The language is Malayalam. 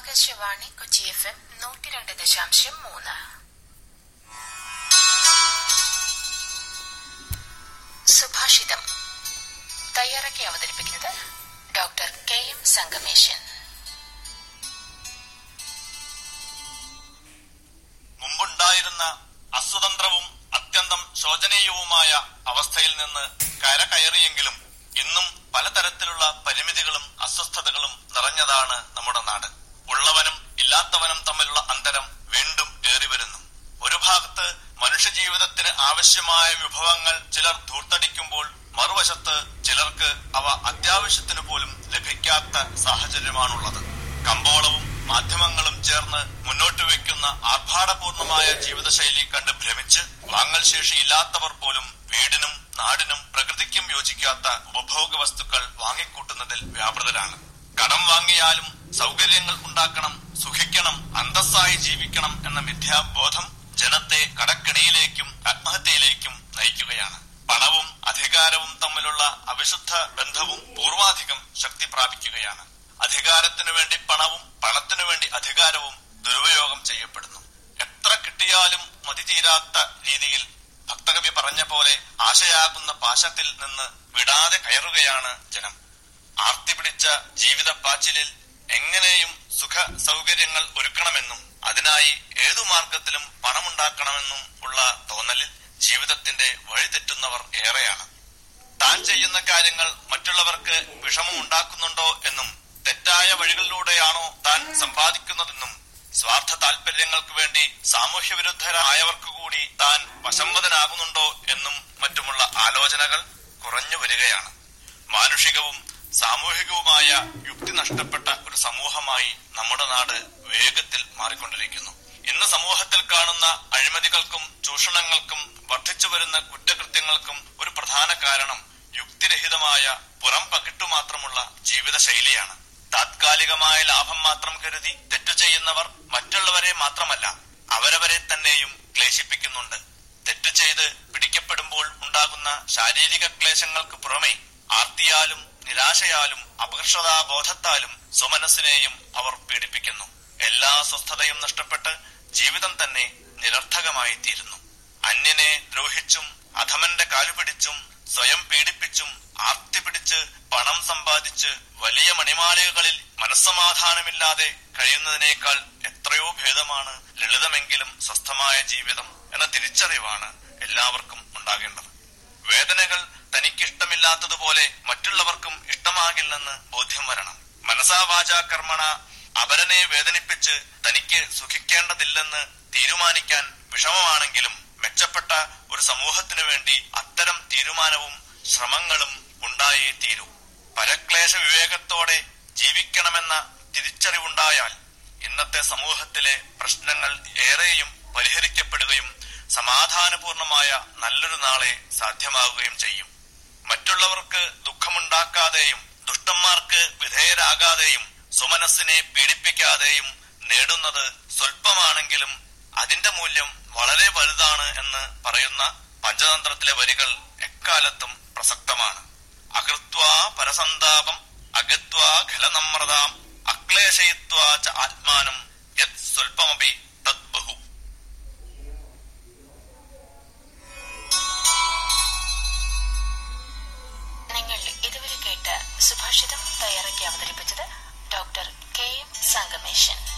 ആകാശവാണി കൊച്ചി എഫ് എം നൂറ്റി രണ്ട് ദശാംശം മൂന്ന്. സുഭാഷിതം. തയ്യാറാക്കി അവതരിപ്പിക്കുന്നത് ഡോക്ടർ കെ എം സംഗമേശൻ. മുമ്പുണ്ടായിരുന്ന അസ്വതന്ത്രവും അത്യന്തം ശോചനീയവുമായ അവസ്ഥയിൽ നിന്ന് കരകയറിയെങ്കിലും ഇന്നും പലതരത്തിലുള്ള പരിമിതികളും അസ്വസ്ഥതകളും നിറഞ്ഞതാണ് നമ്മുടെ നാട്. ഉള്ളവനും ഇല്ലാത്തവനും തമ്മിലുള്ള അന്തരം വീണ്ടും ഏറി വരുന്നു. ഒരു ഭാഗത്ത് മനുഷ്യജീവിതത്തിന് ആവശ്യമായ വിഭവങ്ങൾ ചിലർ ധൂർത്തടിക്കുമ്പോൾ മറുവശത്ത് ചിലർക്ക് അവ അത്യാവശ്യത്തിന് പോലും ലഭിക്കാത്ത സാഹചര്യമാണുള്ളത്. കമ്പോളവും മാധ്യമങ്ങളും ചേർന്ന് മുന്നോട്ട് വയ്ക്കുന്ന ആർഭാടപൂർണമായ ജീവിതശൈലി കണ്ട് ഭ്രമിച്ച് വാങ്ങൽ ശേഷിയില്ലാത്തവർ പോലും വീടിനും നാടിനും പ്രകൃതിക്കും യോജിക്കാത്ത ഉപഭോഗ വസ്തുക്കൾ വാങ്ങിക്കൂട്ടുന്നതിൽ വ്യാപൃതരാണ്. കടം വാങ്ങിയാലും സൗകര്യങ്ങൾ ഉണ്ടാക്കണം സുഖിക്കണം അന്തസ്സായി ജീവിക്കണം എന്ന മിഥ്യാബോധം ജനത്തെ കടക്കിണിയിലേക്കും ആത്മഹത്യയിലേക്കും നയിക്കുകയാണ്. പണവും അധികാരവും തമ്മിലുള്ള അവിശുദ്ധ ബന്ധവും പൂർവാധികം ശക്തി പ്രാപിക്കുകയാണ്. അധികാരത്തിനു വേണ്ടി പണവും പണത്തിനു വേണ്ടി അധികാരവും ദുരുപയോഗം ചെയ്യപ്പെടുന്നു. എത്ര കിട്ടിയാലും മതി തീരാത്ത രീതിയിൽ ഭക്തകവി പറഞ്ഞ പോലെ ആശയാകുന്ന പാശത്തിൽ നിന്ന് വിടാതെ കയറുകയാണ് ജനം. ആർത്തി പിടിച്ച ജീവിത പാച്ചിലിൽ എങ്ങനെയും സുഖ സൗകര്യങ്ങൾ ഒരുക്കണമെന്നും അതിനായി ഏതു മാർഗത്തിലും പണമുണ്ടാക്കണമെന്നും ഉള്ള തോന്നലിൽ ജീവിതത്തിന്റെ വഴിതെറ്റുന്നവർ ഏറെയാണ്. താൻ ചെയ്യുന്ന കാര്യങ്ങൾ മറ്റുള്ളവർക്ക് വിഷമം ഉണ്ടാക്കുന്നുണ്ടോ എന്നും തെറ്റായ വഴികളിലൂടെയാണോ താൻ സമ്പാദിക്കുന്നതെന്നും സ്വാർത്ഥ താല്പര്യങ്ങൾക്ക് വേണ്ടി സാമൂഹ്യ വിരുദ്ധരായവർക്ക് കൂടി താൻ വശംവദനാകുന്നുണ്ടോ എന്നും മറ്റുമുള്ള ആലോചനകൾ കുറഞ്ഞു വരികയാണ്. മാനുഷികവും സാമൂഹികവുമായ യുക്തി നഷ്ടപ്പെട്ട ഒരു സമൂഹമായി നമ്മുടെ നാട് വേഗത്തിൽ മാറിക്കൊണ്ടിരിക്കുന്നു. ഇന്ന് സമൂഹത്തിൽ കാണുന്ന അഴിമതികൾക്കും ചൂഷണങ്ങൾക്കും വർദ്ധിച്ചു വരുന്ന കുറ്റകൃത്യങ്ങൾക്കും ഒരു പ്രധാന കാരണം യുക്തിരഹിതമായ പുറം പകിട്ടു മാത്രമുള്ള ജീവിതശൈലിയാണ്. താത്കാലികമായ ലാഭം മാത്രം കരുതി തെറ്റു ചെയ്യുന്നവർ മറ്റുള്ളവരെ മാത്രമല്ല അവരവരെ തന്നെയും ക്ലേശിപ്പിക്കുന്നുണ്ട്. തെറ്റു ചെയ്ത് പിടിക്കപ്പെടുമ്പോൾ ഉണ്ടാകുന്ന ശാരീരിക ക്ലേശങ്ങൾക്ക് പുറമെ ആർത്തിയാലും നിരാശയാലും അപകർഷതാബോധത്താലും സ്വമനസ്സിനെയും അവർ പീഡിപ്പിക്കുന്നു. എല്ലാ സ്വസ്ഥതയും നഷ്ടപ്പെട്ട് ജീവിതം തന്നെ നിരർത്ഥകമായി തീരുന്നു അന്യനെ ദ്രോഹിച്ചും അധമന്റെ കാലുപിടിച്ചും സ്വയം പീഡിപ്പിച്ചും ആർത്തി പിടിച്ച് പണം സമ്പാദിച്ച് വലിയ മണിമാലകളിൽ മനസ്സമാധാനമില്ലാതെ കഴിയുന്നതിനേക്കാൾ എത്രയോ ഭേദമാണ് ലളിതമെങ്കിലും സ്വസ്ഥമായ ജീവിതം എന്ന തിരിച്ചറിവാണ് എല്ലാവർക്കും ഉണ്ടാകേണ്ടത്. വേദനകൾ തനിക്കിഷ്ടമില്ലാത്തതുപോലെ മറ്റുള്ളവർക്കും ഇഷ്ടമാകില്ലെന്ന് ബോധ്യം വരണം. മനസാവാച കർമ്മണ അപരനെ വേദനിപ്പിച്ച് തനിക്ക് സുഖിക്കേണ്ടതില്ലെന്ന് തീരുമാനിക്കാൻ വിഷമമാണെങ്കിലും മെച്ചപ്പെട്ട ഒരു സമൂഹത്തിനു വേണ്ടി അത്തരം തീരുമാനവും ശ്രമങ്ങളും ഉണ്ടായേ തീരൂ. പരക്ലേശ വിവേകത്തോടെ ജീവിക്കണമെന്ന തിരിച്ചറിവുണ്ടായാൽ ഇന്നത്തെ സമൂഹത്തിലെ പ്രശ്നങ്ങൾ ഏറെയും പരിഹരിക്കപ്പെടുകയും സമാധാനപൂർണമായ നല്ലൊരു നാളെ സാധ്യമാവുകയും ചെയ്യും. മറ്റുള്ളവർക്ക് ദുഃഖമുണ്ടാക്കാതെയും ദുഷ്ടന്മാർക്ക് വിധേയരാകാതെയും സുമനസ്സിനെ പീഡിപ്പിക്കാതെയും നേടുന്നത് സ്വല്പമാണെങ്കിലും അതിന്റെ മൂല്യം വളരെ വലുതാണ് എന്ന് പറയുന്ന പഞ്ചതന്ത്രത്തിലെ വരികൾ എക്കാലത്തും പ്രസക്തമാണ്. അകൃത്വാ പരസന്താപം അഗത്വാ ഖലനമ്രതാം അക്ലേശയിത്വാ ആത്മാനം യത് സ്വല്പമപി Mission.